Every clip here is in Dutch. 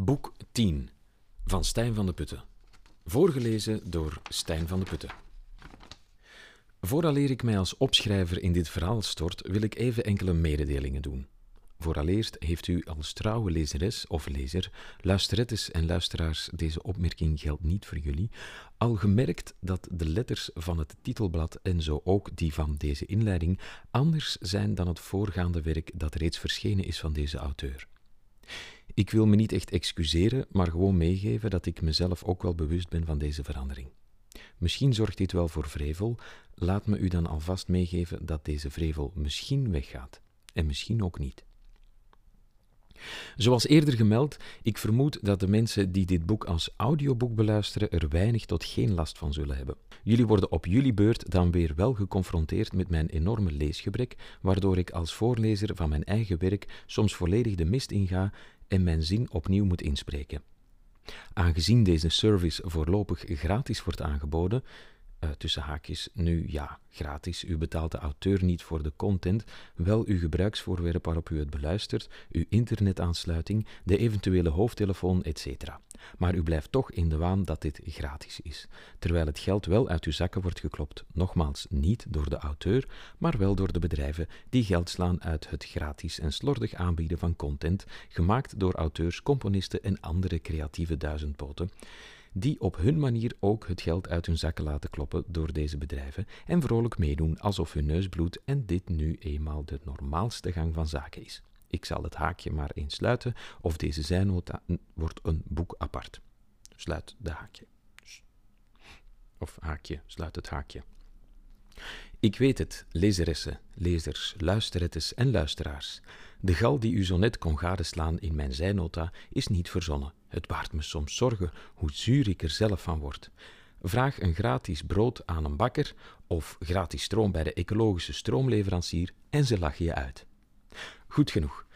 Boek 10 van Stijn van de Putten. Voorgelezen door Stijn van de Putten. Vooraleer ik mij als opschrijver in dit verhaal stort, wil ik even enkele mededelingen doen. Vooraleerst heeft u als trouwe lezeres of lezer, luisterettes en luisteraars, deze opmerking geldt niet voor jullie, al gemerkt dat de letters van het titelblad en zo ook die van deze inleiding anders zijn dan het voorgaande werk dat reeds verschenen is van deze auteur. Ik wil me niet echt excuseren, maar gewoon meegeven dat ik mezelf ook wel bewust ben van deze verandering. Misschien zorgt dit wel voor vrevel, laat me u dan alvast meegeven dat deze vrevel misschien weggaat en misschien ook niet. Zoals eerder gemeld, ik vermoed dat de mensen die dit boek als audioboek beluisteren er weinig tot geen last van zullen hebben. Jullie worden op jullie beurt dan weer wel geconfronteerd met mijn enorme leesgebrek, waardoor ik als voorlezer van mijn eigen werk soms volledig de mist inga en mijn zin opnieuw moet inspreken. Aangezien deze service voorlopig gratis wordt aangeboden, uh, tussen haakjes, nu ja, gratis. U betaalt de auteur niet voor de content, wel uw gebruiksvoorwerp waarop u het beluistert, uw internetaansluiting, de eventuele hoofdtelefoon, etc. Maar u blijft toch in de waan dat dit gratis is, terwijl het geld wel uit uw zakken wordt geklopt, nogmaals niet door de auteur, maar wel door de bedrijven die geld slaan uit het gratis en slordig aanbieden van content, gemaakt door auteurs, componisten en andere creatieve duizendpoten die op hun manier ook het geld uit hun zakken laten kloppen door deze bedrijven en vrolijk meedoen alsof hun neus bloedt en dit nu eenmaal de normaalste gang van zaken is. Ik zal het haakje maar eens sluiten, of deze zijnota wordt een boek apart. Sluit de haakje. Of haakje, sluit het haakje. Ik weet het, lezeressen, lezers, luisterettes en luisteraars. De gal die u zo net kon gadeslaan in mijn zijnota is niet verzonnen. Het baart me soms zorgen hoe zuur ik er zelf van word. Vraag een gratis brood aan een bakker of gratis stroom bij de ecologische stroomleverancier en ze lachen je uit. Goed genoeg.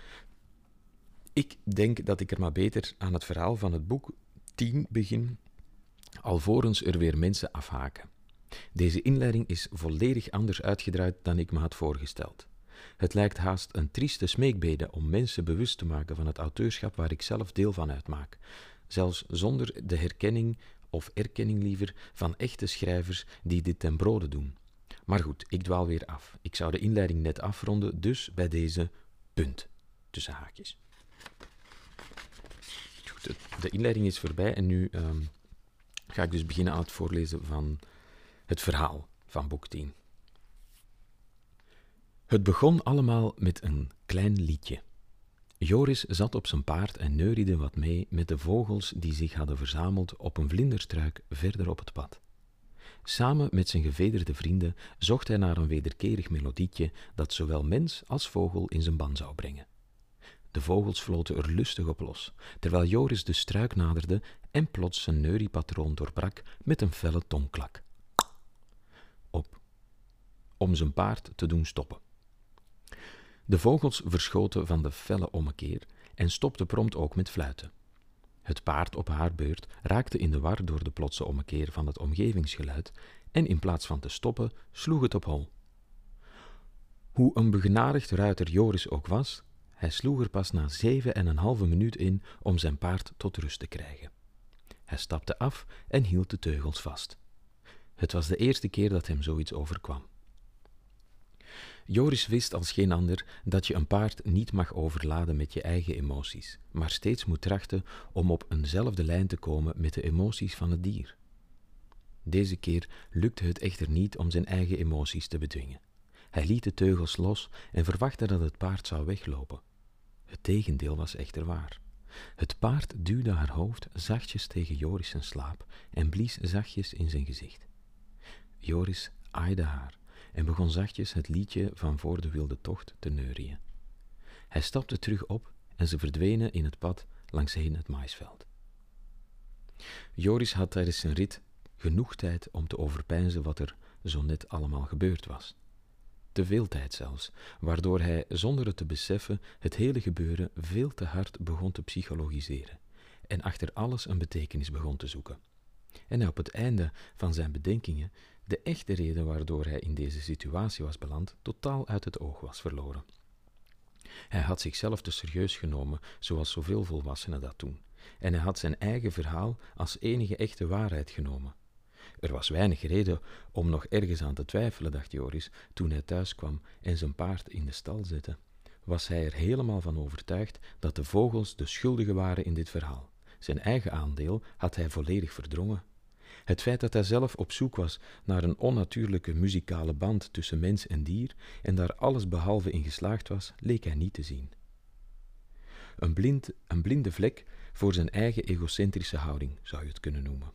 Ik denk dat ik er maar beter aan het verhaal van het boek 10 begin, alvorens er weer mensen afhaken. Deze inleiding is volledig anders uitgedraaid dan ik me had voorgesteld. Het lijkt haast een trieste smeekbede om mensen bewust te maken van het auteurschap waar ik zelf deel van uitmaak, zelfs zonder de herkenning of erkenning liever van echte schrijvers die dit ten brode doen. Maar goed, ik dwaal weer af. Ik zou de inleiding net afronden, dus bij deze punt tussen haakjes. De inleiding is voorbij en nu um, ga ik dus beginnen aan het voorlezen van het verhaal van boek 10. Het begon allemaal met een klein liedje. Joris zat op zijn paard en neuriede wat mee met de vogels die zich hadden verzameld op een vlinderstruik verder op het pad. Samen met zijn gevederde vrienden zocht hij naar een wederkerig melodietje dat zowel mens als vogel in zijn ban zou brengen. De vogels floten er lustig op los, terwijl Joris de struik naderde en plots zijn neuriepatroon doorbrak met een felle tongklak. Op, om zijn paard te doen stoppen. De vogels verschoten van de felle ommekeer en stopten prompt ook met fluiten. Het paard op haar beurt raakte in de war door de plotse ommekeer van het omgevingsgeluid en in plaats van te stoppen, sloeg het op hol. Hoe een begenadigd ruiter Joris ook was, hij sloeg er pas na zeven en een halve minuut in om zijn paard tot rust te krijgen. Hij stapte af en hield de teugels vast. Het was de eerste keer dat hem zoiets overkwam. Joris wist als geen ander dat je een paard niet mag overladen met je eigen emoties, maar steeds moet trachten om op eenzelfde lijn te komen met de emoties van het dier. Deze keer lukte het echter niet om zijn eigen emoties te bedwingen. Hij liet de teugels los en verwachtte dat het paard zou weglopen. Het tegendeel was echter waar. Het paard duwde haar hoofd zachtjes tegen Joris slaap en blies zachtjes in zijn gezicht. Joris aaide haar en begon zachtjes het liedje van voor de wilde tocht te neurien. Hij stapte terug op en ze verdwenen in het pad langsheen het maisveld. Joris had tijdens zijn rit genoeg tijd om te overpeinzen wat er zo net allemaal gebeurd was. Te veel tijd zelfs, waardoor hij, zonder het te beseffen, het hele gebeuren veel te hard begon te psychologiseren en achter alles een betekenis begon te zoeken. En op het einde van zijn bedenkingen de echte reden waardoor hij in deze situatie was beland totaal uit het oog was verloren. Hij had zichzelf te serieus genomen, zoals zoveel volwassenen dat doen, en hij had zijn eigen verhaal als enige echte waarheid genomen. Er was weinig reden om nog ergens aan te twijfelen, dacht Joris, toen hij thuis kwam en zijn paard in de stal zette. Was hij er helemaal van overtuigd dat de vogels de schuldigen waren in dit verhaal. Zijn eigen aandeel had hij volledig verdrongen. Het feit dat hij zelf op zoek was naar een onnatuurlijke muzikale band tussen mens en dier en daar alles behalve in geslaagd was, leek hij niet te zien. Een, blind, een blinde vlek voor zijn eigen egocentrische houding, zou je het kunnen noemen.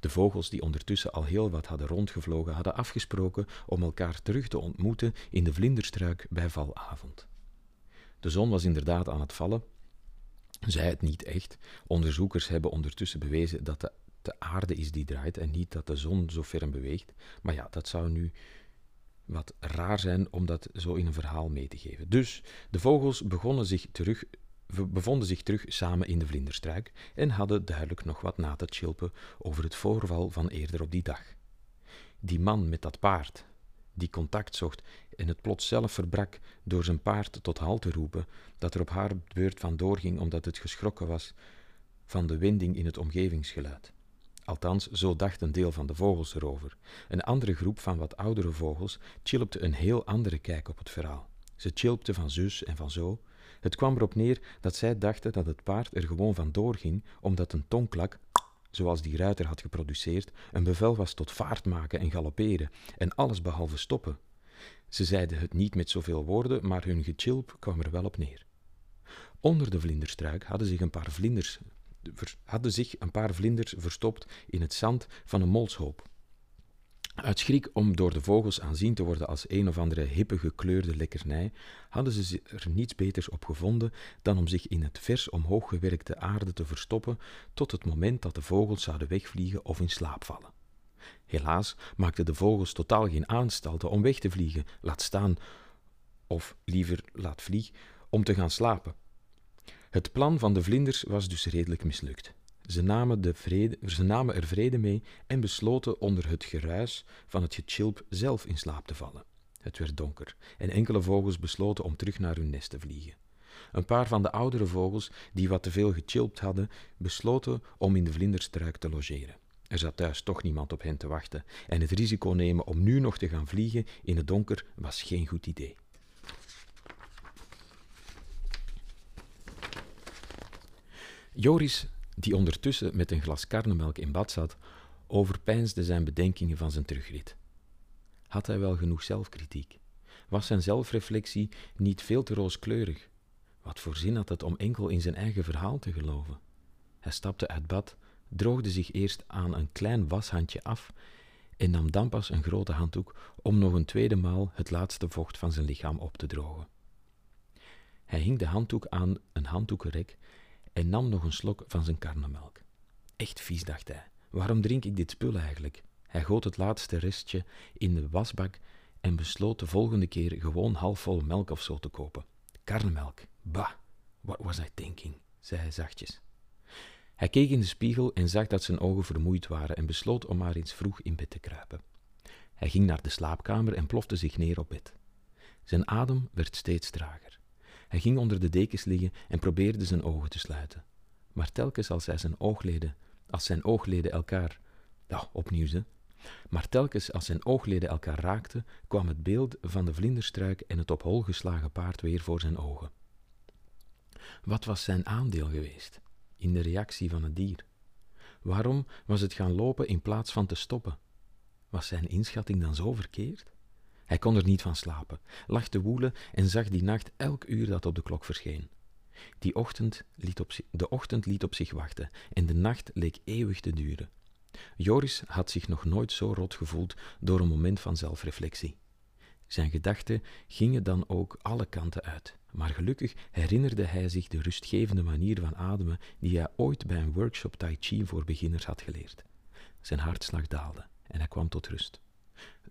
De vogels, die ondertussen al heel wat hadden rondgevlogen, hadden afgesproken om elkaar terug te ontmoeten in de vlinderstruik bij valavond. De zon was inderdaad aan het vallen, zij het niet echt. Onderzoekers hebben ondertussen bewezen dat de, de aarde is die draait en niet dat de zon zo ferm beweegt. Maar ja, dat zou nu wat raar zijn om dat zo in een verhaal mee te geven. Dus de vogels begonnen zich terug, bevonden zich terug samen in de vlinderstruik en hadden duidelijk nog wat na te chilpen over het voorval van eerder op die dag. Die man met dat paard, die contact zocht en het plots zelf verbrak door zijn paard tot halt te roepen, dat er op haar beurt van doorging omdat het geschrokken was van de winding in het omgevingsgeluid. Althans, zo dacht een deel van de vogels erover. Een andere groep van wat oudere vogels chilpte een heel andere kijk op het verhaal. Ze chilpte van zus en van zo. Het kwam erop neer dat zij dachten dat het paard er gewoon van doorging, omdat een tongklak, zoals die ruiter had geproduceerd, een bevel was tot vaart maken en galopperen, en alles behalve stoppen. Ze zeiden het niet met zoveel woorden, maar hun gechilp kwam er wel op neer. Onder de vlinderstruik hadden zich een paar vlinders hadden zich een paar vlinders verstopt in het zand van een molshoop. Uit schrik om door de vogels aanzien te worden als een of andere hippe gekleurde lekkernij, hadden ze er niets beters op gevonden dan om zich in het vers omhoog gewerkte aarde te verstoppen tot het moment dat de vogels zouden wegvliegen of in slaap vallen. Helaas maakten de vogels totaal geen aanstalten om weg te vliegen, laat staan, of liever laat vlieg, om te gaan slapen. Het plan van de vlinders was dus redelijk mislukt. Ze namen, de vrede, er vrede mee en besloten onder het geruis van het gechilp zelf in slaap te vallen. Het werd donker en enkele vogels besloten om terug naar hun nest te vliegen. Een paar van de oudere vogels, die wat te veel gechilpt hadden, besloten om in de vlinderstruik te logeren. Er zat thuis toch niemand op hen te wachten en het risico nemen om nu nog te gaan vliegen in het donker was geen goed idee. Joris, die ondertussen met een glas karnemelk in bad zat, overpeinsde zijn bedenkingen van zijn terugrit. Had hij wel genoeg zelfkritiek? Was zijn zelfreflectie niet veel te rooskleurig? Wat voor zin had het om enkel in zijn eigen verhaal te geloven? Hij stapte uit bad, droogde zich eerst aan een klein washandje af en nam dan pas een grote handdoek om nog een tweede maal het laatste vocht van zijn lichaam op te drogen. Hij hing de handdoek aan een handdoekenrek en nam nog een slok van zijn karnemelk. Echt vies, dacht hij. Waarom drink ik dit spul eigenlijk? Hij goot het laatste restje in de wasbak en besloot de volgende keer gewoon halfvol melk of zo te kopen. Karnemelk. Bah, what was I thinking? zei hij zachtjes. Hij keek in de spiegel en zag dat zijn ogen vermoeid waren en besloot om maar eens vroeg in bed te kruipen. Hij ging naar de slaapkamer en plofte zich neer op bed. Zijn adem werd steeds trager. Hij ging onder de dekens liggen en probeerde zijn ogen te sluiten. Maar telkens als hij zijn oogleden, als zijn oogleden elkaar, ja, opnieuw ze, maar telkens als zijn oogleden elkaar raakten, kwam het beeld van de vlinderstruik en het op hol geslagen paard weer voor zijn ogen. Wat was zijn aandeel geweest in de reactie van het dier? Waarom was het gaan lopen in plaats van te stoppen? Was zijn inschatting dan zo verkeerd? Hij kon er niet van slapen, lag te woelen en zag die nacht elk uur dat op de klok verscheen. Die ochtend liet op, de ochtend liet op zich wachten en de nacht leek eeuwig te duren. Joris had zich nog nooit zo rot gevoeld door een moment van zelfreflectie. Zijn gedachten gingen dan ook alle kanten uit, maar gelukkig herinnerde hij zich de rustgevende manier van ademen die hij ooit bij een workshop Tai Chi voor beginners had geleerd. Zijn hartslag daalde en hij kwam tot rust.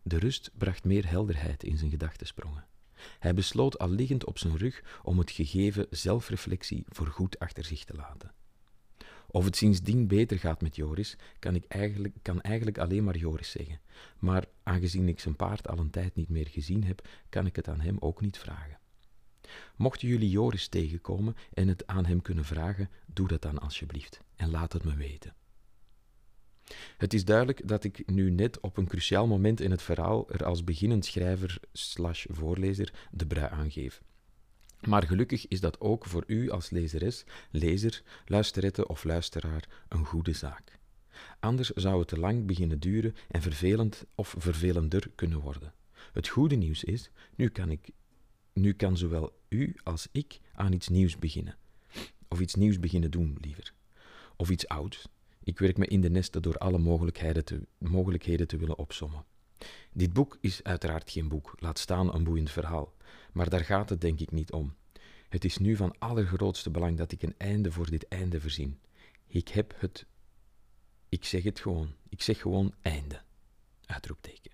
De rust bracht meer helderheid in zijn gedachtensprongen. Hij besloot al liggend op zijn rug om het gegeven zelfreflectie voorgoed achter zich te laten. Of het sindsdien beter gaat met Joris, kan, ik eigenlijk, kan eigenlijk alleen maar Joris zeggen. Maar aangezien ik zijn paard al een tijd niet meer gezien heb, kan ik het aan hem ook niet vragen. Mochten jullie Joris tegenkomen en het aan hem kunnen vragen, doe dat dan alsjeblieft en laat het me weten. Het is duidelijk dat ik nu net op een cruciaal moment in het verhaal er als beginnend schrijver slash voorlezer de brui aangeef. Maar gelukkig is dat ook voor u als lezeres, lezer, luisterette of luisteraar een goede zaak. Anders zou het te lang beginnen duren en vervelend of vervelender kunnen worden. Het goede nieuws is, nu kan, ik, nu kan zowel u als ik aan iets nieuws beginnen. Of iets nieuws beginnen doen, liever. Of iets ouds. Ik werk me in de nesten door alle mogelijkheden te, mogelijkheden te willen opsommen. Dit boek is uiteraard geen boek, laat staan een boeiend verhaal. Maar daar gaat het denk ik niet om. Het is nu van allergrootste belang dat ik een einde voor dit einde verzin. Ik heb het. Ik zeg het gewoon. Ik zeg gewoon einde. Uitroepteken.